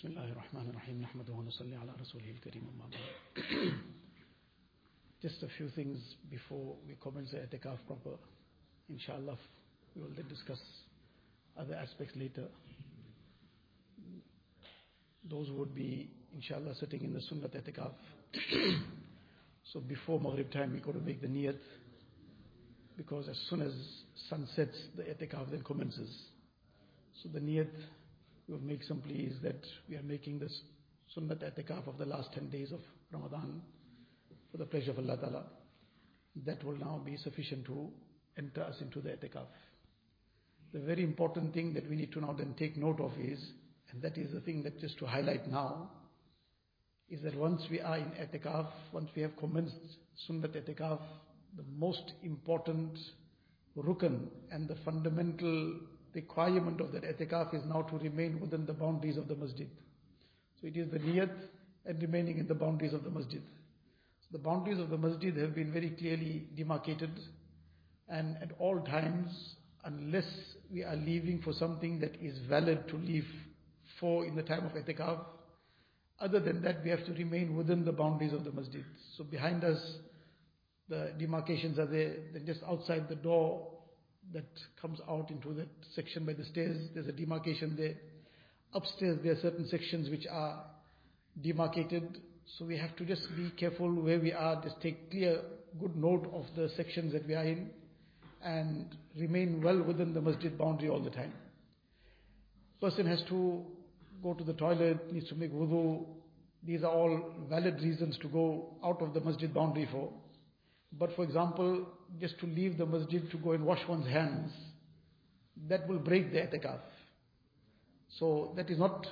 بسم الله الرحمن الرحيم نحمده ونصلي على رسوله الكريم أما بعد Just a few things before we commence the etikaf proper. Inshallah, we will then discuss other aspects later. Those who would be, inshallah, sitting in the sunnat etikaf. so before Maghrib time, we got to make the niyat. Because as soon as sun sets, the etikaf then commences. So the niyat we will make some pleas that we are making this sunnat etikaf of the last 10 days of Ramadan for the pleasure of Allah Ta'ala. That will now be sufficient to enter us into the etikaf. The very important thing that we need to now then take note of is, and that is the thing that just to highlight now, is that once we are in etikaf, once we have commenced sunnat etikaf, the most important rukn and the fundamental requirement of that etikaf is now to remain within the boundaries of the masjid. So it is the niyat and remaining in the boundaries of the masjid. So the boundaries of the masjid have been very clearly demarcated and at all times, unless we are leaving for something that is valid to leave for in the time of etikaf, other than that we have to remain within the boundaries of the masjid. So behind us, the demarcations are there, then just outside the door that comes out into that section by the stairs. There's a demarcation there. Upstairs, there are certain sections which are demarcated. So we have to just be careful where we are. Just take clear, good note of the sections that we are in and remain well within the masjid boundary all the time. Person has to go to the toilet, needs to make wudu. These are all valid reasons to go out of the masjid boundary for. But for example, just to leave the masjid to go and wash one's hands, that will break the etikaf. So that is not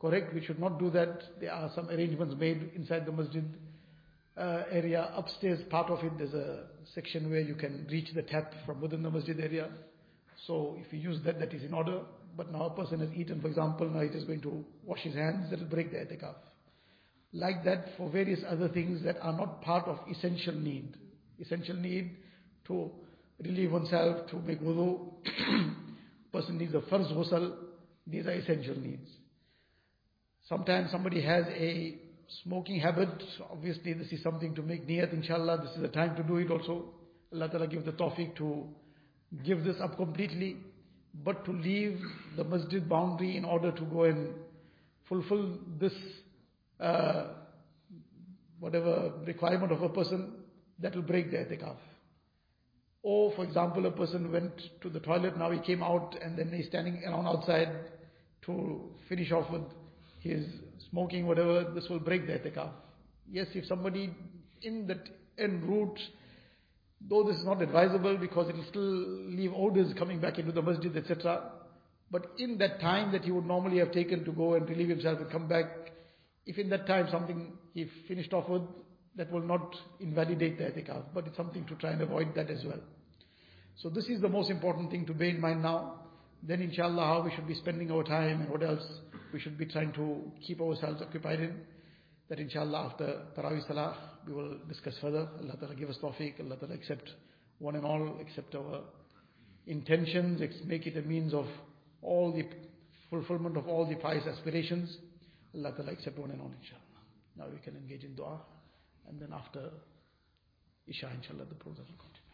correct. We should not do that. There are some arrangements made inside the masjid uh, area. Upstairs, part of it, there's a section where you can reach the tap from within the masjid area. So if you use that, that is in order. But now a person has eaten, for example, now he is going to wash his hands, that will break the etikaf. Like that for various other things that are not part of essential need. Essential need to relieve oneself, to make wudu. Person needs a first ghusl. These are essential needs. Sometimes somebody has a smoking habit. Obviously this is something to make niyat inshallah. This is the time to do it also. Allah Ta'ala give the tawfiq to give this up completely. But to leave the masjid boundary in order to go and fulfill this uh, whatever requirement of a person, that will break the etikaf. Or, for example, a person went to the toilet, now he came out and then he's standing around outside to finish off with his smoking, whatever, this will break the etikaf. Yes, if somebody in that en route, though this is not advisable because it will still leave odors coming back into the masjid, etc. But in that time that he would normally have taken to go and relieve himself and come back, if in that time something he finished off with, that will not invalidate the etikaf, but it's something to try and avoid that as well. So this is the most important thing to bear in mind now. Then inshallah how we should be spending our time and what else we should be trying to keep ourselves occupied in. That inshallah after Tarawih Salah we will discuss further. Allah Ta'ala give us tawfiq, Allah Ta'ala accept one and all, accept our intentions, make it a means of all the fulfillment of all the pious aspirations. Allah Ta'ala accept one and all inshallah. Now we can engage in dua and then after Isha inshallah the program will continue.